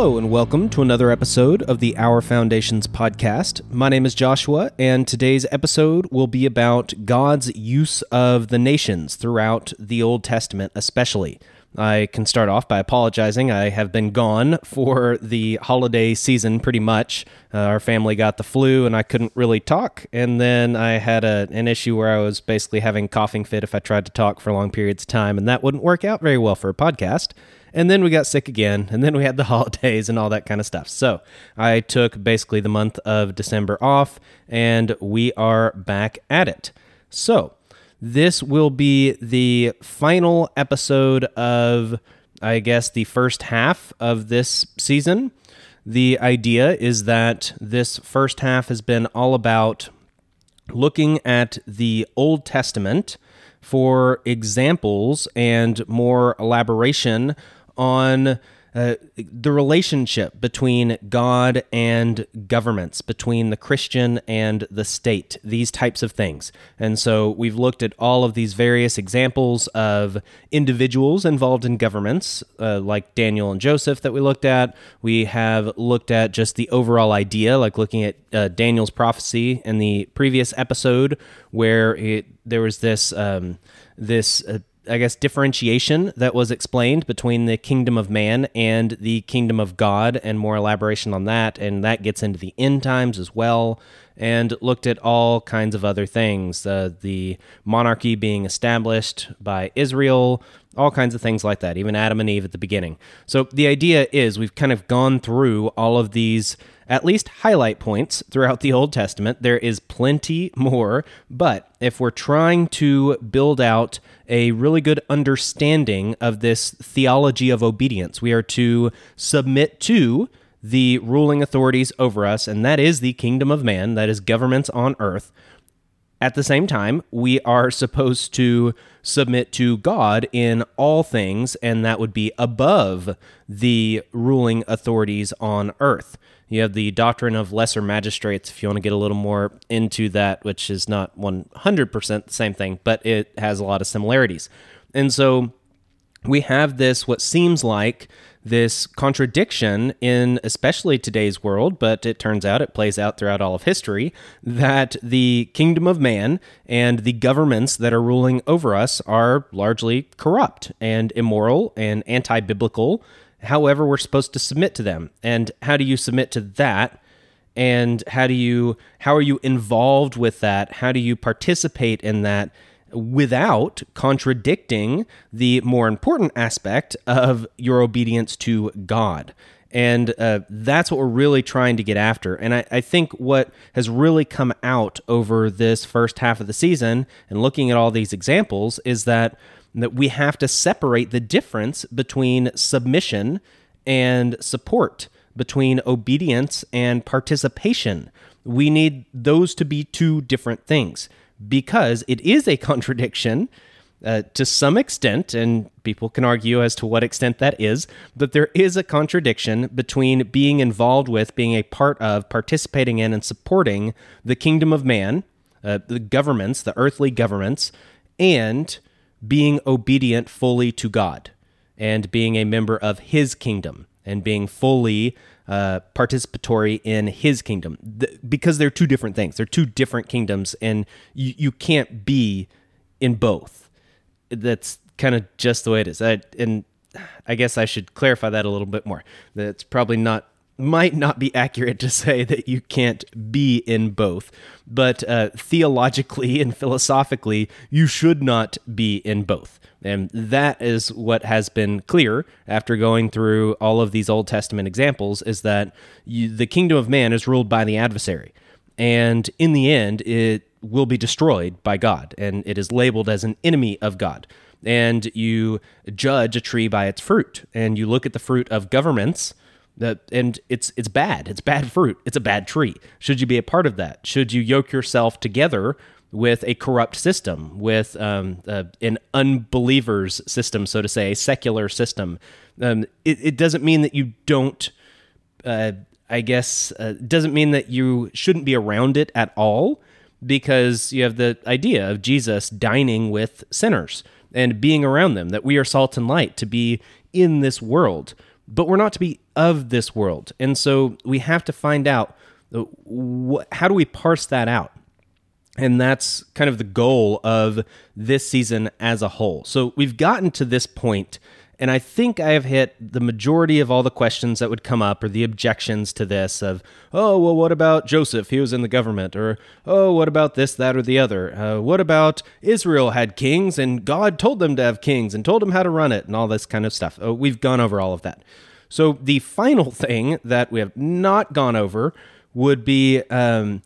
Hello, and welcome to another episode of the Our Foundations podcast. My name is Joshua, and today's episode will be about God's use of the nations throughout the Old Testament, especially. I can start off by apologizing. I have been gone for the holiday season pretty much. Uh, our family got the flu and I couldn't really talk. And then I had a, an issue where I was basically having coughing fit if I tried to talk for long periods of time, and that wouldn't work out very well for a podcast. And then we got sick again, and then we had the holidays and all that kind of stuff. So I took basically the month of December off, and we are back at it. So, this will be the final episode of, I guess, the first half of this season. The idea is that this first half has been all about looking at the Old Testament for examples and more elaboration on uh, the relationship between God and governments, between the Christian and the state, these types of things. And so we've looked at all of these various examples of individuals involved in governments, uh, like Daniel and Joseph that we looked at. We have looked at just the overall idea, like looking at uh, Daniel's prophecy in the previous episode, where it, there was this. Um, this uh, I guess, differentiation that was explained between the kingdom of man and the kingdom of God, and more elaboration on that. And that gets into the end times as well, and looked at all kinds of other things uh, the monarchy being established by Israel, all kinds of things like that, even Adam and Eve at the beginning. So the idea is we've kind of gone through all of these at least highlight points throughout the Old Testament. There is plenty more, but if we're trying to build out a really good understanding of this theology of obedience, we are to submit to the ruling authorities over us, and that is the kingdom of man, that is governments on earth. At the same time, we are supposed to submit to God in all things, and that would be above the ruling authorities on earth. You have the doctrine of lesser magistrates, if you want to get a little more into that, which is not 100% the same thing, but it has a lot of similarities. And so we have this, what seems like this contradiction in especially today's world, but it turns out it plays out throughout all of history that the kingdom of man and the governments that are ruling over us are largely corrupt and immoral and anti biblical However, we're supposed to submit to them. And how do you submit to that? And how do you how are you involved with that? How do you participate in that without contradicting the more important aspect of your obedience to God? And uh, that's what we're really trying to get after. And I, I, think what has really come out over this first half of the season and looking at all these examples is that that we have to separate the difference between submission and support, between obedience and participation. We need those to be two different things because it is a contradiction uh, to some extent, and people can argue as to what extent that is, but there is a contradiction between being involved with, being a part of, participating in, and supporting the kingdom of man, uh, the governments, the earthly governments, and being obedient fully to God and being a member of His kingdom and being fully uh, participatory in His kingdom. Because they're two different things, they're two different kingdoms, and you, you can't be in both. That's kind of just the way it is. I, and I guess I should clarify that a little bit more. That's probably not might not be accurate to say that you can't be in both, but uh, theologically and philosophically, you should not be in both. And that is what has been clear after going through all of these Old Testament examples is that you, the kingdom of man is ruled by the adversary. And in the end, it will be destroyed by God, and it is labeled as an enemy of God and you judge a tree by its fruit and you look at the fruit of governments that and it's it's bad. It's bad fruit. It's a bad tree. Should you be a part of that? Should you yoke yourself together with a corrupt system, with um, uh, an unbelievers system, so to say, a secular system? Um, it, it, doesn't mean that you don't. Uh, I guess uh, doesn't mean that you shouldn't be around it at all, because you have the idea of Jesus dining with sinners and being around them. That we are salt and light to be in this world but we're not to be of this world. And so we have to find out uh, how do we parse that out? And that's kind of the goal of this season as a whole. So we've gotten to this point and I think I have hit the majority of all the questions that would come up or the objections to this of, oh, well, what about Joseph? He was in the government. Or, oh, what about this, that, or the other? Uh, what about Israel had kings and God told them to have kings and told them how to run it and all this kind of stuff? Oh, we've gone over all of that. So the final thing that we have not gone over would be. Um,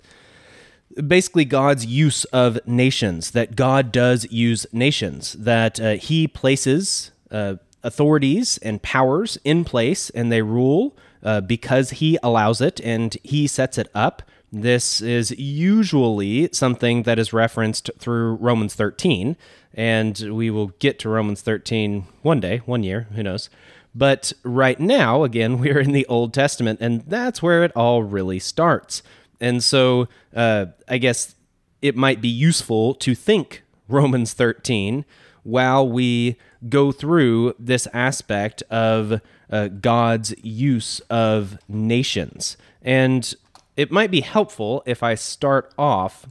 basically God's use of nations, that God does use nations, that uh, He places uh, authorities and powers in place and they rule uh, because he allows it and he sets it up. This is usually something that is referenced through Romans 13, and we will get to Romans 13 one day, one year, who knows. But right now, again, we're in the Old Testament, and that's where it all really starts. And so uh, I guess it might be useful to think Romans 13 while we go through this aspect of uh, God's use of nations. And it might be helpful if I start off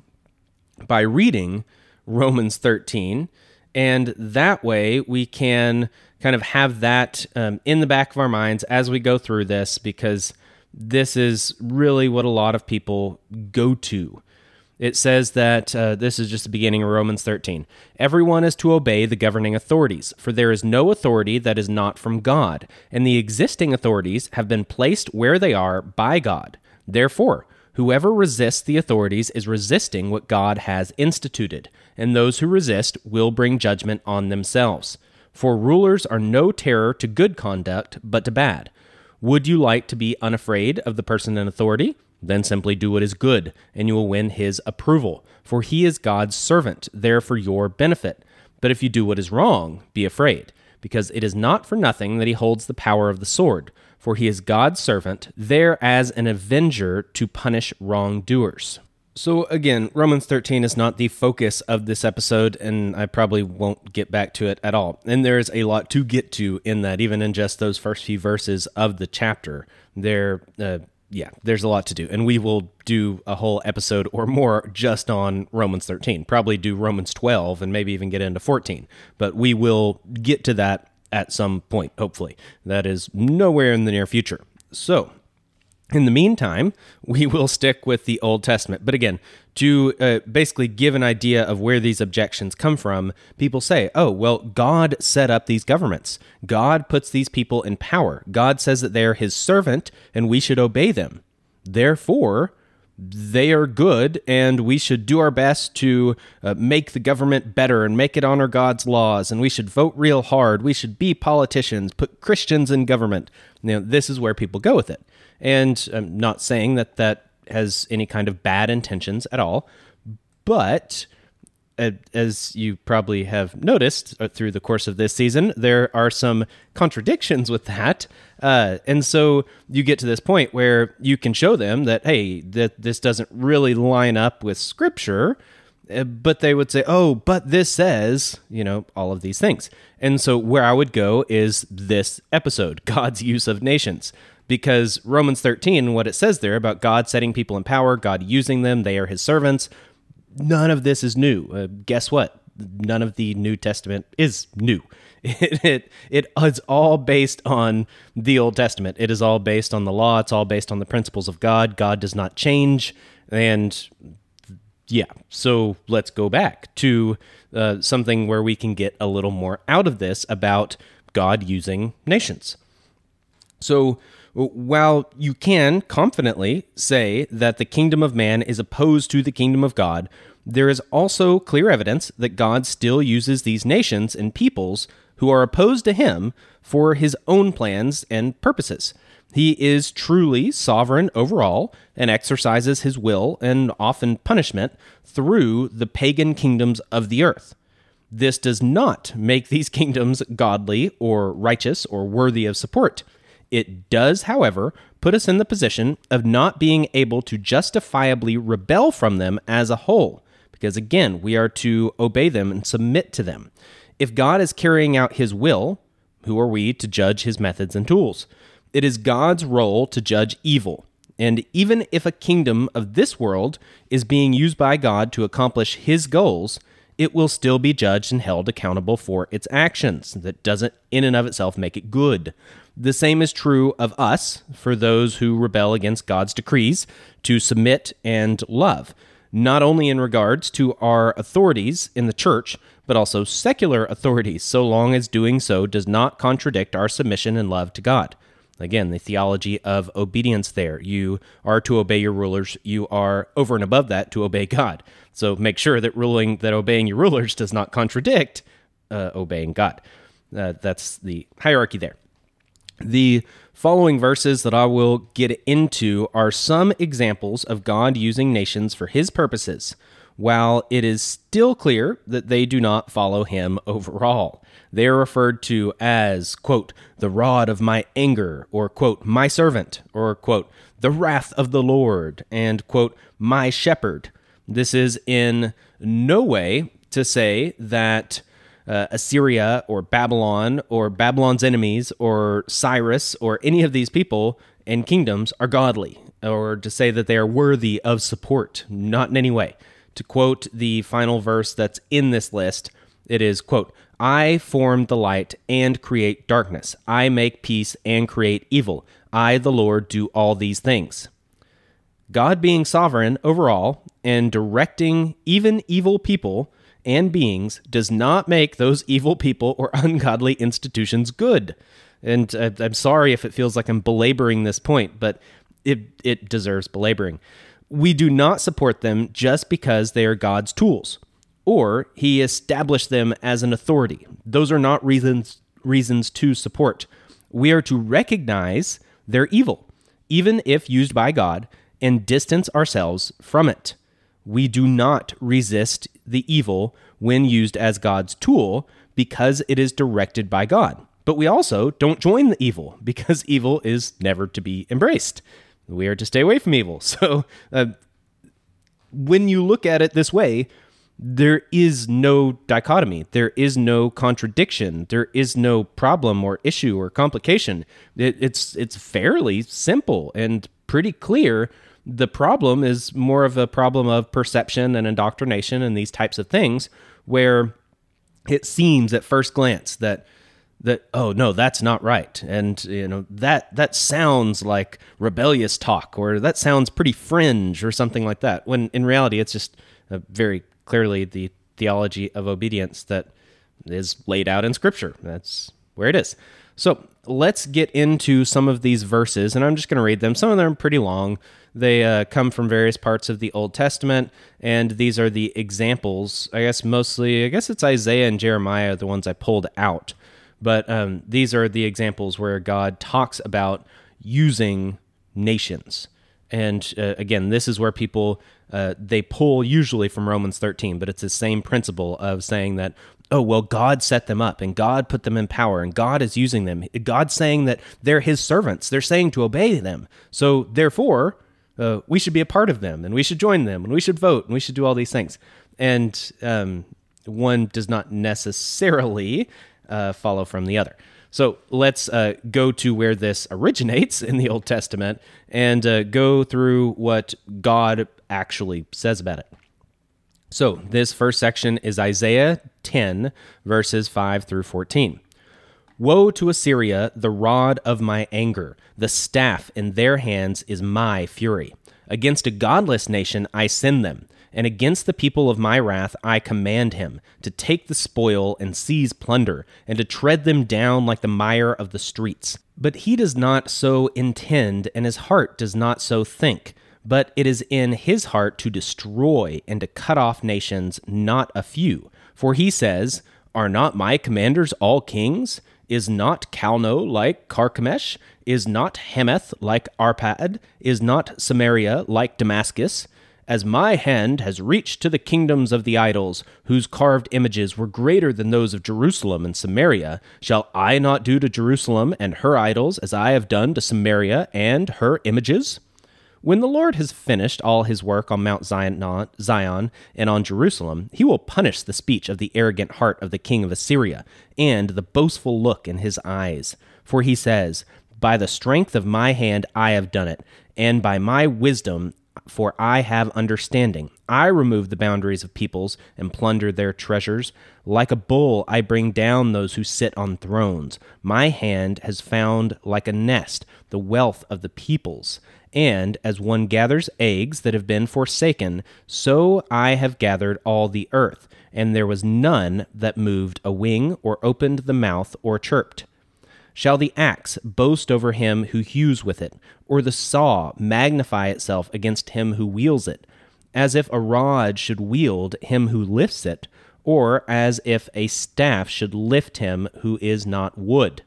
by reading Romans 13, and that way we can kind of have that um, in the back of our minds as we go through this because this is really what a lot of people go to it says that uh, this is just the beginning of Romans 13. Everyone is to obey the governing authorities, for there is no authority that is not from God, and the existing authorities have been placed where they are by God. Therefore, whoever resists the authorities is resisting what God has instituted, and those who resist will bring judgment on themselves. For rulers are no terror to good conduct, but to bad. Would you like to be unafraid of the person in authority? Then simply do what is good, and you will win his approval. For he is God's servant, there for your benefit. But if you do what is wrong, be afraid, because it is not for nothing that he holds the power of the sword. For he is God's servant, there as an avenger to punish wrongdoers. So, again, Romans 13 is not the focus of this episode, and I probably won't get back to it at all. And there's a lot to get to in that, even in just those first few verses of the chapter. There, uh, yeah, there's a lot to do. And we will do a whole episode or more just on Romans 13. Probably do Romans 12 and maybe even get into 14. But we will get to that at some point, hopefully. That is nowhere in the near future. So, in the meantime, we will stick with the Old Testament. But again, to uh, basically give an idea of where these objections come from, people say, oh, well, God set up these governments. God puts these people in power. God says that they are his servant and we should obey them. Therefore, they are good, and we should do our best to uh, make the government better and make it honor God's laws. And we should vote real hard. We should be politicians, put Christians in government. You know, this is where people go with it. And I'm not saying that that has any kind of bad intentions at all, but as you probably have noticed uh, through the course of this season, there are some contradictions with that. Uh, and so you get to this point where you can show them that, hey, that this doesn't really line up with scripture. Uh, but they would say, oh, but this says, you know, all of these things. And so where I would go is this episode God's use of nations because Romans 13, what it says there about God setting people in power, God using them, they are his servants, none of this is new. Uh, guess what? None of the New Testament is new. It, it, it is all based on the Old Testament. It is all based on the law. It's all based on the principles of God. God does not change. And yeah, so let's go back to uh, something where we can get a little more out of this about God using nations. So while you can confidently say that the kingdom of man is opposed to the kingdom of God, there is also clear evidence that God still uses these nations and peoples who are opposed to him for his own plans and purposes. He is truly sovereign over all and exercises his will and often punishment through the pagan kingdoms of the earth. This does not make these kingdoms godly or righteous or worthy of support. It does, however, put us in the position of not being able to justifiably rebel from them as a whole, because again, we are to obey them and submit to them. If God is carrying out his will, Who are we to judge his methods and tools? It is God's role to judge evil. And even if a kingdom of this world is being used by God to accomplish his goals, it will still be judged and held accountable for its actions. That doesn't, in and of itself, make it good. The same is true of us for those who rebel against God's decrees to submit and love, not only in regards to our authorities in the church, but also secular authorities, so long as doing so does not contradict our submission and love to God. Again, the theology of obedience there. You are to obey your rulers. You are over and above that to obey God. So make sure that ruling that obeying your rulers does not contradict uh, obeying God. Uh, that's the hierarchy there. The following verses that I will get into are some examples of God using nations for his purposes, while it is still clear that they do not follow him overall. They are referred to as, quote, the rod of my anger, or, quote, my servant, or, quote, the wrath of the Lord, and, quote, my shepherd. This is in no way to say that uh, Assyria or Babylon or Babylon's enemies or Cyrus or any of these people and kingdoms are godly, or to say that they are worthy of support. Not in any way. To quote the final verse that's in this list, it is, quote, I form the light and create darkness. I make peace and create evil. I, the Lord, do all these things. God being sovereign over all and directing even evil people and beings does not make those evil people or ungodly institutions good. And I'm sorry if it feels like I'm belaboring this point, but it, it deserves belaboring. We do not support them just because they are God's tools, or He established them as an authority. Those are not reasons reasons to support. We are to recognize their evil, even if used by God, and distance ourselves from it. We do not resist the evil when used as God's tool because it is directed by God. But we also don't join the evil because evil is never to be embraced. We are to stay away from evil. So uh, when you look at it this way, there is no dichotomy. There is no contradiction. There is no problem or issue or complication. It, it's it's fairly simple and pretty clear the problem is more of a problem of perception and indoctrination and these types of things where it seems at first glance that that oh no that's not right. And you know that that sounds like rebellious talk or that sounds pretty fringe or something like that when in reality it's just very clearly the theology of obedience that is laid out in scripture. That's where it is. So let's get into some of these verses and i'm just going to read them some of them are pretty long they uh, come from various parts of the Old Testament, and these are the examples. I guess mostly, I guess it's Isaiah and Jeremiah, the ones I pulled out. But um, these are the examples where God talks about using nations. And uh, again, this is where people uh, they pull usually from Romans 13, but it's the same principle of saying that oh well God set them up and God put them in power and God is using them. God's saying that they're His servants. They're saying to obey them. So therefore, uh, we should be a part of them and we should join them and we should vote and we should do all these things. And um, one does not necessarily uh, follow from the other. So let's uh, go to where this originates in the Old Testament and uh, go through what God actually says about it. So, this first section is Isaiah 10, verses 5 through 14. Woe to Assyria, the rod of my anger, the staff in their hands is my fury. Against a godless nation I send them, and against the people of my wrath I command him to take the spoil and seize plunder, and to tread them down like the mire of the streets. But he does not so intend, and his heart does not so think. But it is in his heart to destroy and to cut off nations, not a few. For he says, Are not my commanders all kings? Is not Calno like Carchemish? Is not Hamath like Arpad? Is not Samaria like Damascus? As my hand has reached to the kingdoms of the idols, whose carved images were greater than those of Jerusalem and Samaria, shall I not do to Jerusalem and her idols as I have done to Samaria and her images? When the Lord has finished all his work on Mount Zion, and on Jerusalem, he will punish the speech of the arrogant heart of the king of Assyria and the boastful look in his eyes. For he says, By the strength of my hand I have done it, and by my wisdom for I have understanding. I remove the boundaries of peoples and plunder their treasures. Like a bull, I bring down those who sit on thrones. My hand has found, like a nest, the wealth of the peoples. And as one gathers eggs that have been forsaken, so I have gathered all the earth. And there was none that moved a wing, or opened the mouth, or chirped. Shall the axe boast over him who hews with it, or the saw magnify itself against him who wields it, as if a rod should wield him who lifts it, or as if a staff should lift him who is not wood?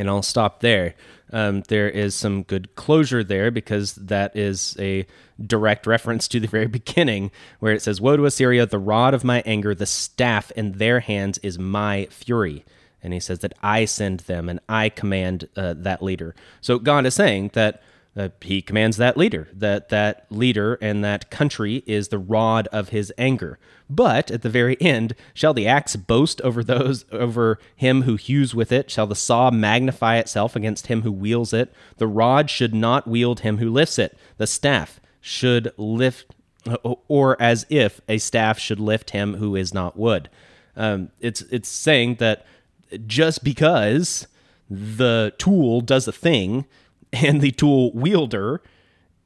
And I'll stop there. Um, there is some good closure there because that is a direct reference to the very beginning where it says, Woe to Assyria, the rod of my anger, the staff in their hands is my fury and he says that I send them and I command uh, that leader. So God is saying that uh, he commands that leader, that that leader and that country is the rod of his anger. But at the very end, shall the axe boast over those over him who hews with it? Shall the saw magnify itself against him who wields it? The rod should not wield him who lifts it. The staff should lift, or as if a staff should lift him who is not wood. Um, it's it's saying that just because the tool does a thing and the tool wielder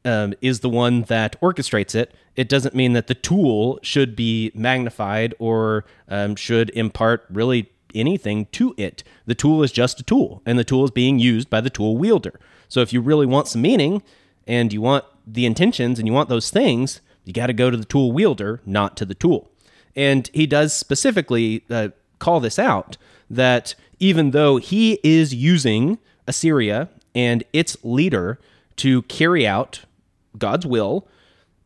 um, is the one that orchestrates it, it doesn't mean that the tool should be magnified or um, should impart really anything to it. The tool is just a tool, and the tool is being used by the tool wielder. So if you really want some meaning and you want the intentions and you want those things, you got to go to the tool wielder, not to the tool. And he does specifically uh, call this out that even though he is using Assyria and its leader to carry out God's will,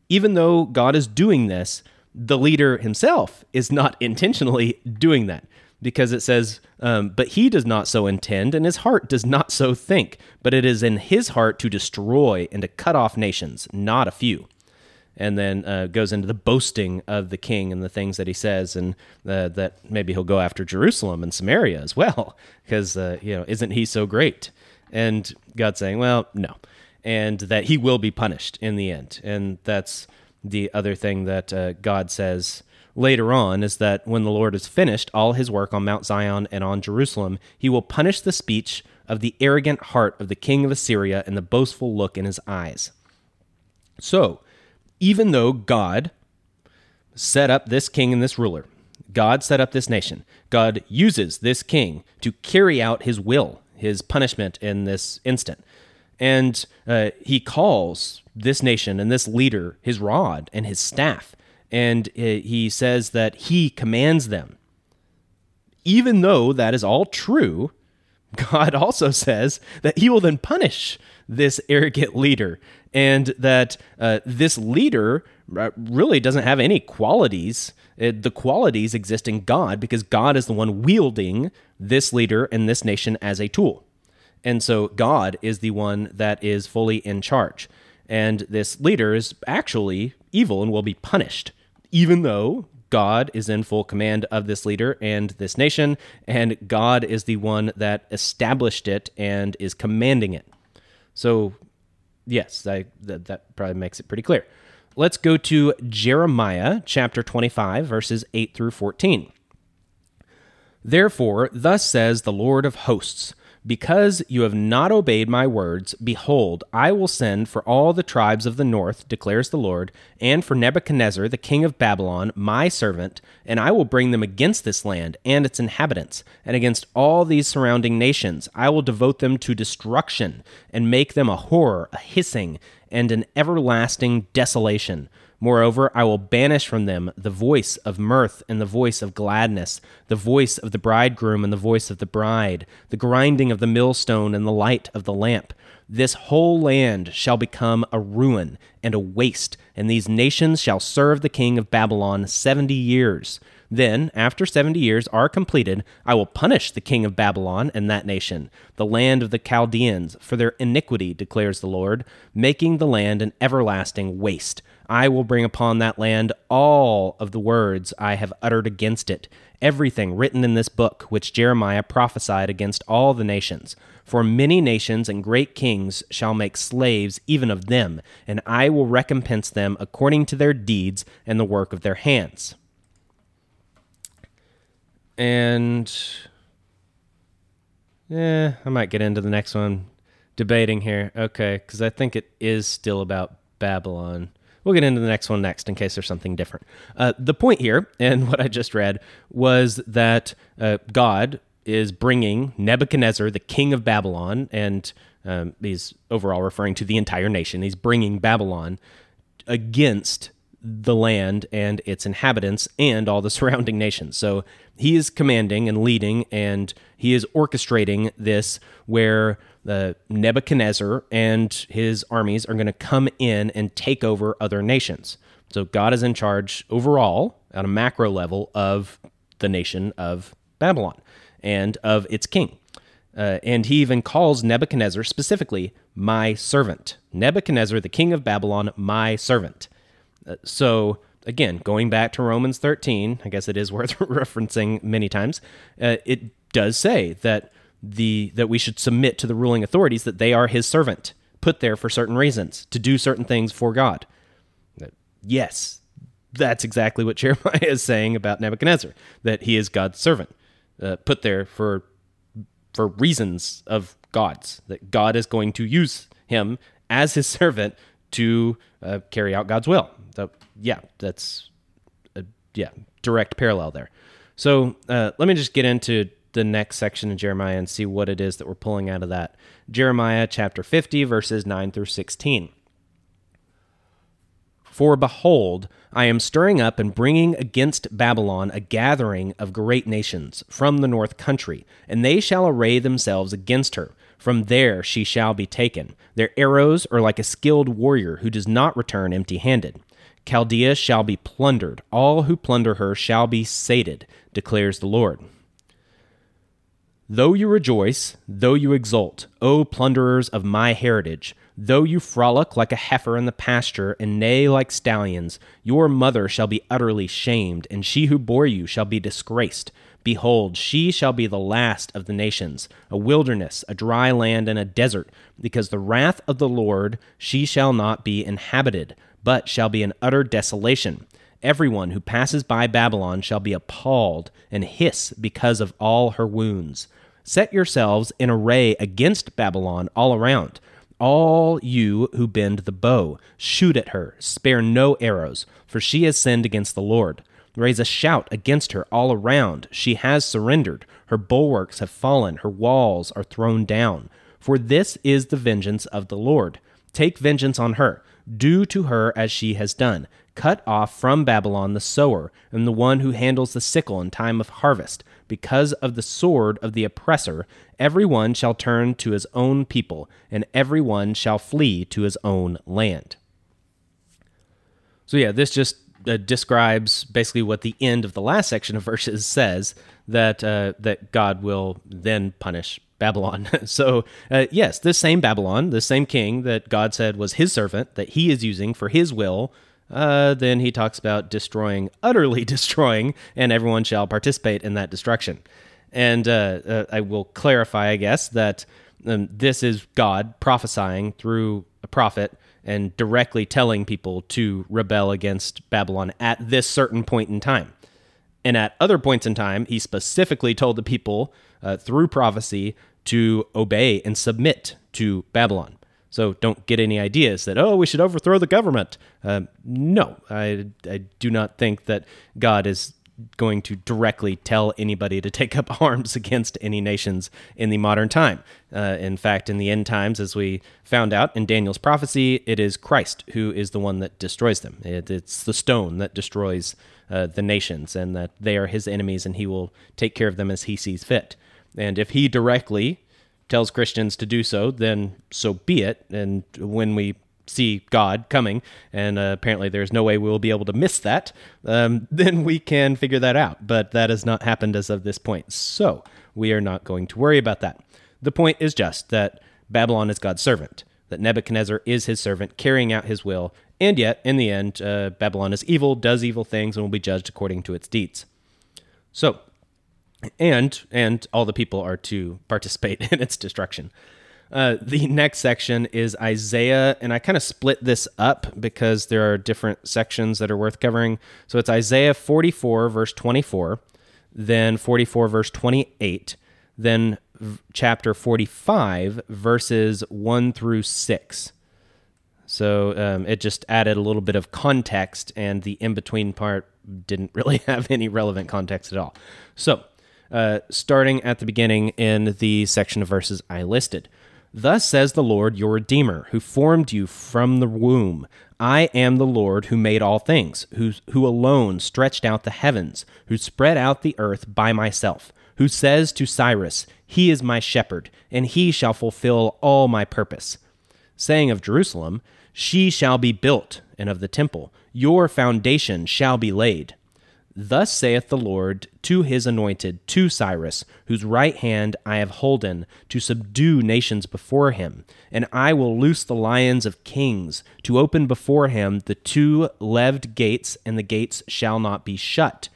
even though God is doing this, the leader himself is not intentionally doing that because it says, um, But he does not so intend, and his heart does not so think, but it is in his heart to destroy and to cut off nations, not a few and then uh, goes into the boasting of the king and the things that he says, and uh, that maybe he'll go after Jerusalem and Samaria as well, because uh, you know, isn't he so great? And God saying, well, no, and that he will be punished in the end, and that's the other thing that uh, God says later on is that when the Lord has finished all his work on Mount Zion and on Jerusalem, he will punish the speech of the arrogant heart of the king of Assyria and the boastful look in his eyes. So, even though God set up this king and this ruler, God set up this nation, God uses this king to carry out his will, his punishment in this instant. And uh, he calls this nation and this leader his rod and his staff. And uh, he says that he commands them. Even though that is all true, God also says that he will then punish this arrogant leader and that uh, this leader uh, really doesn't have any qualities. It, uh, the qualities exist in God because God is the one wielding this leader and this nation as a tool. And so God is the one that is fully in charge. And this leader is actually evil and will be punished, even though God is in full command of this leader and this nation, and God is the one that established it and is commanding it. So, yes, I, that, that probably makes it pretty clear. Let's go to Jeremiah chapter 25, verses 8 through 14. Therefore, thus says the Lord of hosts because you have not obeyed my words, behold, I will send for all the tribes of the north, declares the Lord, and for Nebuchadnezzar, the king of Babylon, my servant, and I will bring them against this land and its inhabitants, and against all these surrounding nations. I will devote them to destruction, and make them a horror, a hissing, and an everlasting desolation. Moreover, I will banish from them the voice of mirth and the voice of gladness, the voice of the bridegroom and the voice of the bride, the grinding of the millstone and the light of the lamp. This whole land shall become a ruin and a waste, and these nations shall serve the king of Babylon seventy years. Then, after seventy years are completed, I will punish the king of Babylon and that nation, the land of the Chaldeans, for their iniquity, declares the Lord, making the land an everlasting waste. I will bring upon that land all of the words I have uttered against it, everything written in this book which Jeremiah prophesied against all the nations. For many nations and great kings shall make slaves even of them, and I will recompense them according to their deeds and the work of their hands. And yeah, I might get into the next one debating here. Okay, because I think it is still about Babylon. We'll get into the next one next in case there's something different. Uh, the point here, and what I just read, was that uh, God is bringing Nebuchadnezzar, the king of Babylon, and um, he's overall referring to the entire nation, he's bringing Babylon against the land and its inhabitants and all the surrounding nations. So he is commanding and leading and he is orchestrating this where Nebuchadnezzar and his armies are going to come in and take over other nations. So God is in charge overall at a macro level of the nation of Babylon and of its king. Uh, and he even calls Nebuchadnezzar specifically my servant. Nebuchadnezzar, the king of Babylon, my servant. Uh, so, again, going back to Romans 13, I guess it is worth referencing many times, uh, it does say that the that we should submit to the ruling authorities that they are his servant put there for certain reasons to do certain things for god. Yes that's exactly what jeremiah is saying about nebuchadnezzar that he is god's servant uh, put there for for reasons of god's that god is going to use him as his servant to uh, carry out god's will. So yeah that's a, yeah direct parallel there. So uh, let me just get into the next section of Jeremiah and see what it is that we're pulling out of that. Jeremiah chapter 50, verses 9 through 16. For behold, I am stirring up and bringing against Babylon a gathering of great nations from the north country, and they shall array themselves against her. From there she shall be taken. Their arrows are like a skilled warrior who does not return empty handed. Chaldea shall be plundered, all who plunder her shall be sated, declares the Lord. Though you rejoice, though you exult, O plunderers of my heritage, though you frolic like a heifer in the pasture and neigh like stallions, your mother shall be utterly shamed, and she who bore you shall be disgraced. Behold, she shall be the last of the nations, a wilderness, a dry land, and a desert, because the wrath of the Lord she shall not be inhabited, but shall be an utter desolation. Everyone who passes by Babylon shall be appalled and hiss because of all her wounds. Set yourselves in array against Babylon all around. All you who bend the bow, shoot at her, spare no arrows, for she has sinned against the Lord. Raise a shout against her all around. She has surrendered. Her bulwarks have fallen. Her walls are thrown down. For this is the vengeance of the Lord. Take vengeance on her. Do to her as she has done. Cut off from Babylon the sower and the one who handles the sickle in time of harvest because of the sword of the oppressor, every one shall turn to his own people, and every one shall flee to his own land. So, yeah, this just uh, describes basically what the end of the last section of verses says that uh, that God will then punish Babylon. so, uh, yes, this same Babylon, the same king that God said was his servant, that he is using for his will uh, then he talks about destroying, utterly destroying, and everyone shall participate in that destruction. And uh, uh, I will clarify, I guess, that um, this is God prophesying through a prophet and directly telling people to rebel against Babylon at this certain point in time. And at other points in time, he specifically told the people uh, through prophecy to obey and submit to Babylon. So don't get any ideas that, oh, we should overthrow the government. Uh, no, I, I do not think that God is going to directly tell anybody to take up arms against any nations in the modern time. Uh, in fact, in the end times, as we found out in Daniel's prophecy, it is Christ who is the one that destroys them. It, it's the stone that destroys uh, the nations, and that they are his enemies, and he will take care of them as he sees fit. And if he directly tells Christians to do so, then so be it. And when we see God coming, and uh, apparently there's no way we'll be able to miss that, um, then we can figure that out. But that has not happened as of this point. So we are not going to worry about that. The point is just that Babylon is God's servant, that Nebuchadnezzar is his servant, carrying out his will, and yet, in the end, uh, Babylon is evil, does evil things, and will be judged according to its deeds. So, and and all the people are to participate in its destruction. Uh, the next section is Isaiah, and I kind of split this up because there are different sections that are worth covering. So it's Isaiah 44, verse 24, then 44, verse 28, then v- chapter 45, verses 1 through 6. So um, it just added a little bit of context, and the in between part didn't really have any relevant context at all. So, uh, starting at the beginning in the section of verses I listed. Thus says the Lord your Redeemer, who formed you from the womb. I am the Lord who made all things, who, who alone stretched out the heavens, who spread out the earth by myself, who says to Cyrus, He is my shepherd, and he shall fulfill all my purpose. Saying of Jerusalem, She shall be built, and of the temple, Your foundation shall be laid. Thus saith the Lord to his anointed, to Cyrus, whose right hand I have holden, to subdue nations before him. And I will loose the lions of kings, to open before him the two leved gates, and the gates shall not be shut.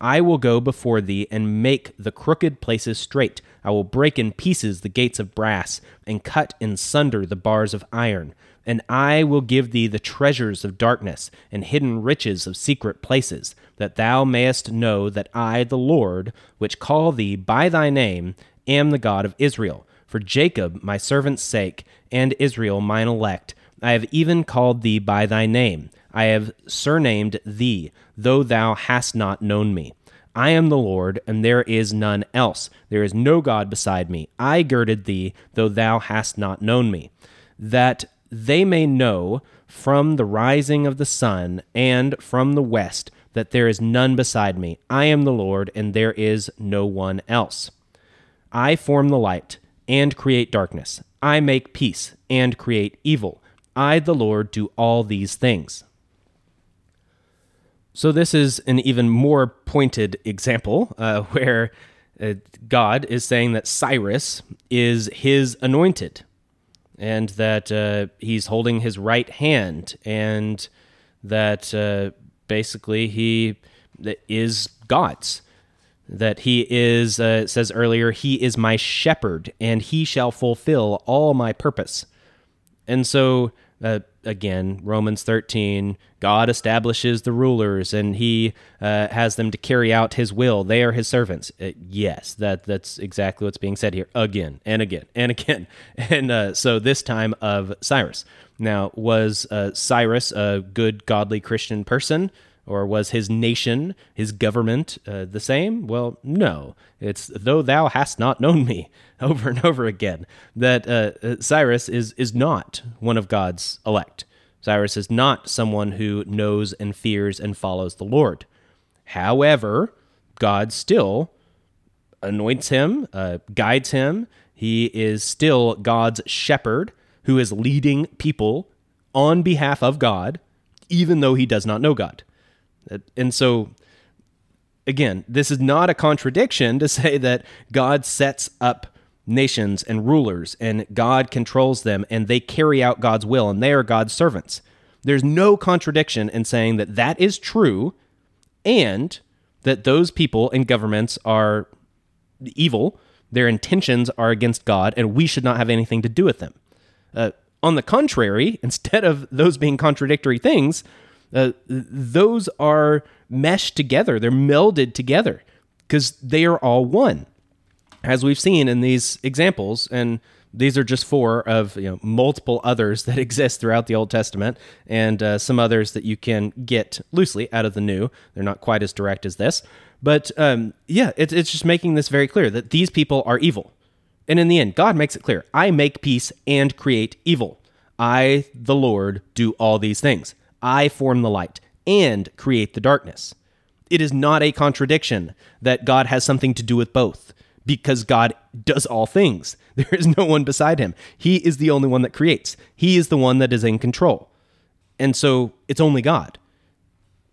I will go before thee and make the crooked places straight. I will break in pieces the gates of brass, and cut in sunder the bars of iron. And I will give thee the treasures of darkness, and hidden riches of secret places that thou mayest know that I, the Lord, which call thee by thy name, am the God of Israel. For Jacob, my servant's sake, and Israel, mine elect, I have even called thee by thy name. I have surnamed thee, though thou hast not known me. I am the Lord, and there is none else. There is no God beside me. I girded thee, though thou hast not known me. That they may know from the rising of the sun and from the west that there is none beside me. I am the Lord, and there is no one else. I form the light and create darkness. I make peace and create evil. I, the Lord, do all these things. So, this is an even more pointed example uh, where uh, God is saying that Cyrus is his anointed and that uh, he's holding his right hand and that uh, basically he is God's. That he is, uh, says earlier, he is my shepherd, and he shall fulfill all my purpose. And so, uh, again, Romans 13, God establishes the rulers and he uh, has them to carry out his will. They are his servants. Uh, yes, that, that's exactly what's being said here again and again and again. And uh, so, this time of Cyrus. Now, was uh, Cyrus a good, godly Christian person? Or was his nation, his government, uh, the same? Well, no. It's though thou hast not known me, over and over again. That uh, uh, Cyrus is is not one of God's elect. Cyrus is not someone who knows and fears and follows the Lord. However, God still anoints him, uh, guides him. He is still God's shepherd who is leading people on behalf of God, even though he does not know God. And so, again, this is not a contradiction to say that God sets up nations and rulers and God controls them and they carry out God's will and they are God's servants. There's no contradiction in saying that that is true and that those people and governments are evil, their intentions are against God, and we should not have anything to do with them. Uh, on the contrary, instead of those being contradictory things, uh, those are meshed together. They're melded together because they are all one, as we've seen in these examples. And these are just four of you know multiple others that exist throughout the Old Testament, and uh, some others that you can get loosely out of the New. They're not quite as direct as this, but um, yeah, it, it's just making this very clear that these people are evil. And in the end, God makes it clear I make peace and create evil. I, the Lord, do all these things. I form the light and create the darkness. It is not a contradiction that God has something to do with both, because God does all things. There is no one beside him. He is the only one that creates, he is the one that is in control. And so it's only God.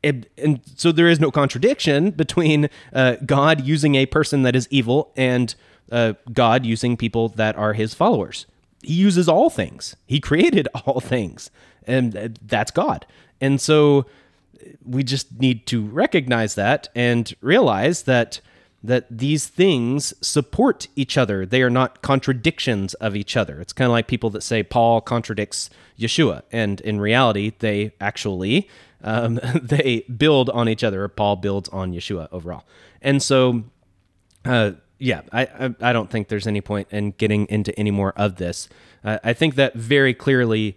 And, and so there is no contradiction between uh, God using a person that is evil and uh, God using people that are his followers. He uses all things, he created all things, and that's God. And so we just need to recognize that and realize that that these things support each other. They are not contradictions of each other. It's kind of like people that say Paul contradicts Yeshua, and in reality, they actually um, they build on each other. Paul builds on Yeshua overall, and so. Uh, yeah, I, I, don't think there's any point in getting into any more of this. Uh, I think that very clearly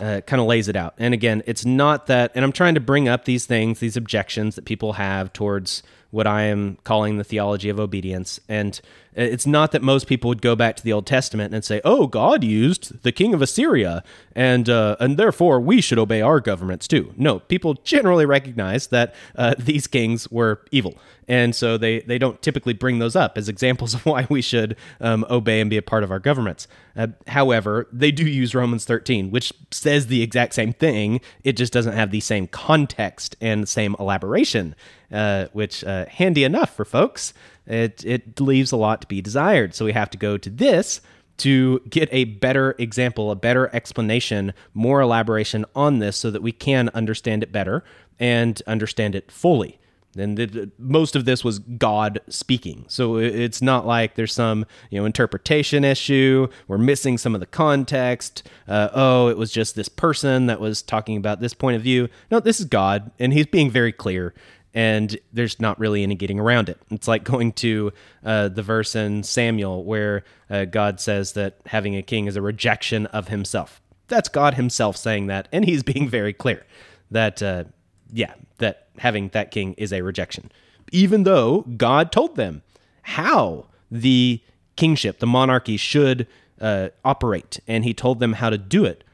uh, kind of lays it out. And again, it's not that, and I'm trying to bring up these things, these objections that people have towards what I am calling the theology of obedience. And it's not that most people would go back to the Old Testament and say, "Oh, God used the king of Assyria, and uh, and therefore we should obey our governments too." No, people generally recognize that uh, these kings were evil, and so they they don't typically bring those up as examples of why we should um, obey and be a part of our governments. Uh, however, they do use Romans 13, which says the exact same thing. It just doesn't have the same context and the same elaboration uh, which uh, handy enough for folks. It it leaves a lot to be desired. So we have to go to this to get a better example, a better explanation, more elaboration on this, so that we can understand it better and understand it fully. And the, most of this was God speaking. So it's not like there's some you know interpretation issue. We're missing some of the context. Uh, oh, it was just this person that was talking about this point of view. No, this is God, and He's being very clear and there's not really any getting around it. It's like going to uh, the verse in Samuel where uh, God says that having a king is a rejection of himself. That's God himself saying that, and he's being very clear that, uh, yeah, that having that king is a rejection. Even though God told them how the kingship, the monarchy, should uh, operate, and he told them how to do it.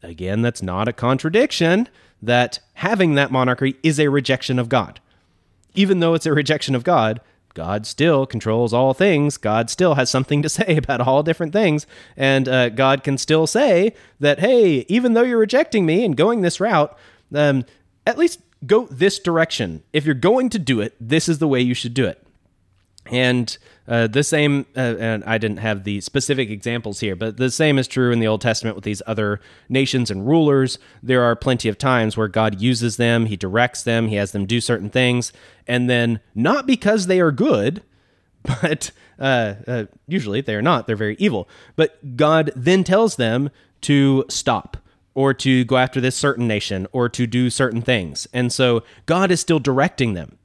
Again, that's not a contradiction that having that monarchy is a rejection of God even though it's a rejection of God, God still controls all things. God still has something to say about all different things. And uh, God can still say that, hey, even though you're rejecting me and going this route, um, at least go this direction. If you're going to do it, this is the way you should do it. And uh, the same, uh, and I didn't have the specific examples here, but the same is true in the Old Testament with these other nations and rulers. There are plenty of times where God uses them, He directs them, He has them do certain things, and then not because they are good, but uh, uh usually they are not, they're very evil. But God then tells them to stop or to go after this certain nation or to do certain things. And so God is still directing them.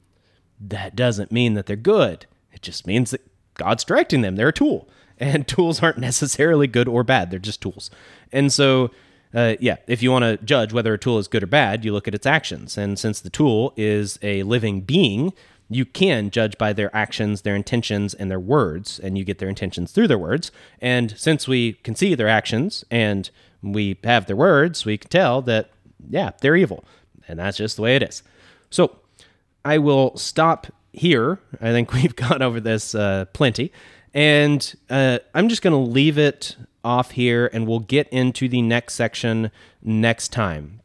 That doesn't mean that they're good. Just means that God's directing them. They're a tool, and tools aren't necessarily good or bad. They're just tools. And so, uh, yeah, if you want to judge whether a tool is good or bad, you look at its actions. And since the tool is a living being, you can judge by their actions, their intentions, and their words, and you get their intentions through their words. And since we can see their actions and we have their words, we can tell that, yeah, they're evil. And that's just the way it is. So I will stop here. I think we've gone over this uh, plenty. And uh, I'm just going to leave it off here and we'll get into the next section next time.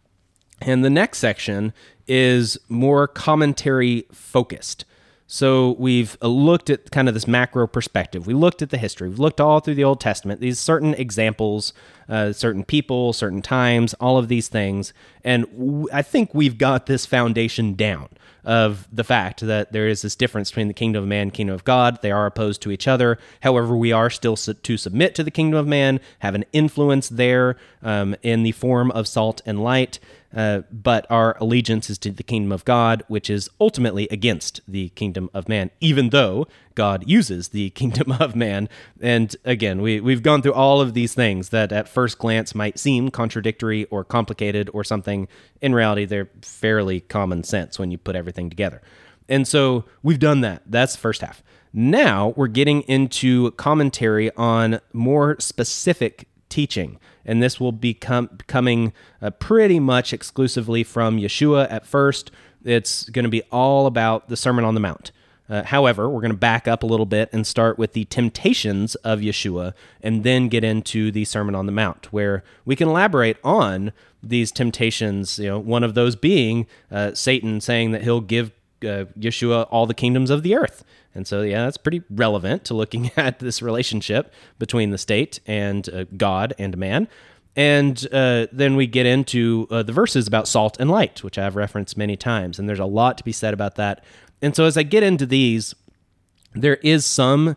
And the next section is more commentary focused. So we've looked at kind of this macro perspective. We looked at the history. We've looked all through the Old Testament, these certain examples, uh, certain people, certain times, all of these things. And w- I think we've got this foundation down of the fact that there is this difference between the kingdom of man and kingdom of God. They are opposed to each other. However, we are still su- to submit to the kingdom of man, have an influence there um, in the form of salt and light. Uh, but our allegiance is to the kingdom of God, which is ultimately against the kingdom of man, even though God uses the kingdom of man. And again, we, we've gone through all of these things that at first glance might seem contradictory or complicated or something. In reality, they're fairly common sense when you put everything together. And so we've done that. That's the first half. Now we're getting into commentary on more specific teaching and this will become coming uh, pretty much exclusively from Yeshua at first. It's going to be all about the Sermon on the Mount. Uh, however, we're going to back up a little bit and start with the temptations of Yeshua and then get into the Sermon on the Mount, where we can elaborate on these temptations. You know, one of those being uh, Satan saying that he'll give uh, Yeshua all the kingdoms of the earth. And so, yeah, that's pretty relevant to looking at this relationship between the state and uh, God and man. And uh, then we get into uh, the verses about salt and light, which I've referenced many times. And there's a lot to be said about that. And so as I get into these, there is some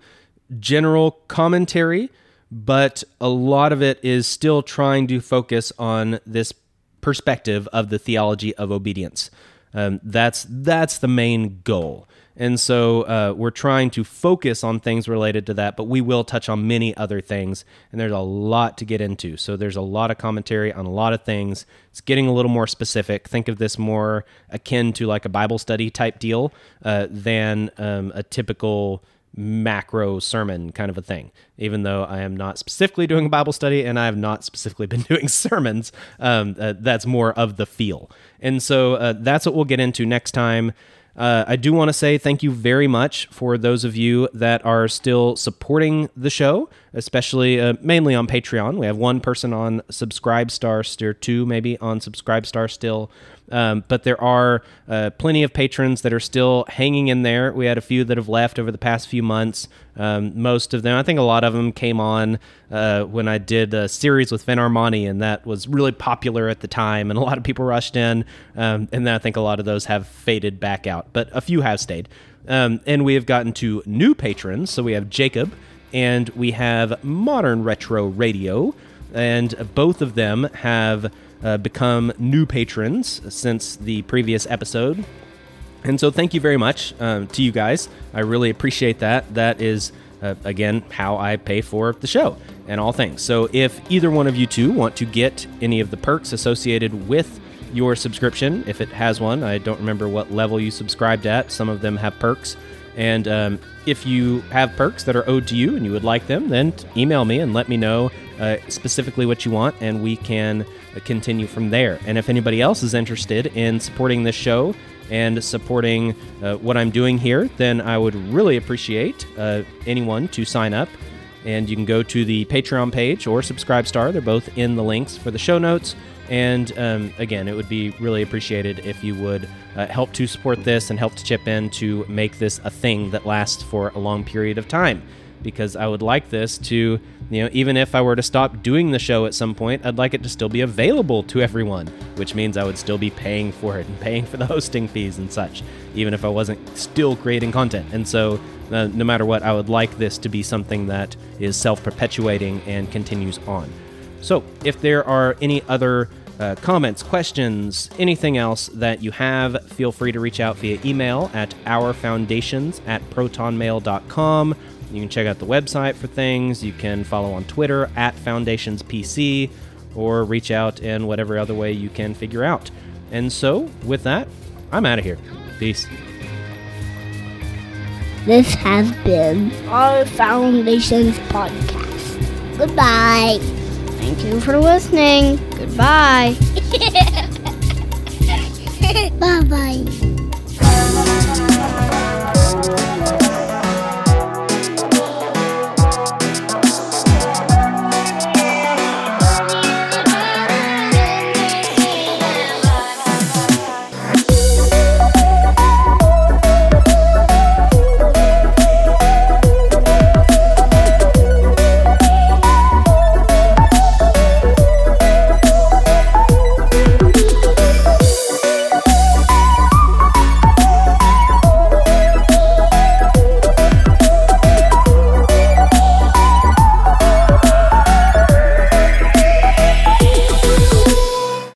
general commentary, but a lot of it is still trying to focus on this perspective of the theology of obedience. Um, that's that's the main goal. And so uh, we're trying to focus on things related to that, but we will touch on many other things. And there's a lot to get into. So there's a lot of commentary on a lot of things. It's getting a little more specific. Think of this more akin to like a Bible study type deal uh, than um, a typical macro sermon kind of a thing. Even though I am not specifically doing a Bible study and I have not specifically been doing sermons, um, uh, that's more of the feel. And so uh, that's what we'll get into next time. Uh, I do want to say thank you very much for those of you that are still supporting the show, especially uh, mainly on Patreon. We have one person on Subscribestar, still two maybe on Subscribestar still. Um, but there are uh, plenty of patrons that are still hanging in there. We had a few that have left over the past few months. Um, most of them, I think a lot of them came on uh, when I did a series with Vin Armani, and that was really popular at the time, and a lot of people rushed in. Um, and then I think a lot of those have faded back out, but a few have stayed. Um, and we have gotten to new patrons. So we have Jacob, and we have Modern Retro Radio, and both of them have uh, become new patrons since the previous episode. And so, thank you very much um, to you guys. I really appreciate that. That is, uh, again, how I pay for the show and all things. So, if either one of you two want to get any of the perks associated with your subscription, if it has one, I don't remember what level you subscribed at. Some of them have perks. And um, if you have perks that are owed to you and you would like them, then email me and let me know uh, specifically what you want, and we can uh, continue from there. And if anybody else is interested in supporting this show and supporting uh, what I'm doing here, then I would really appreciate uh, anyone to sign up. And you can go to the Patreon page or Subscribestar. They're both in the links for the show notes. And um, again, it would be really appreciated if you would uh, help to support this and help to chip in to make this a thing that lasts for a long period of time because I would like this to, you know, even if I were to stop doing the show at some point, I'd like it to still be available to everyone, which means I would still be paying for it and paying for the hosting fees and such, even if I wasn't still creating content. And so, uh, no matter what, I would like this to be something that is self perpetuating and continues on. So, if there are any other uh, comments, questions, anything else that you have, feel free to reach out via email at ourfoundations at protonmail.com you can check out the website for things. You can follow on Twitter at FoundationsPC or reach out in whatever other way you can figure out. And so, with that, I'm out of here. Peace. This has been our Foundations podcast. Goodbye. Thank you for listening. Goodbye. bye bye.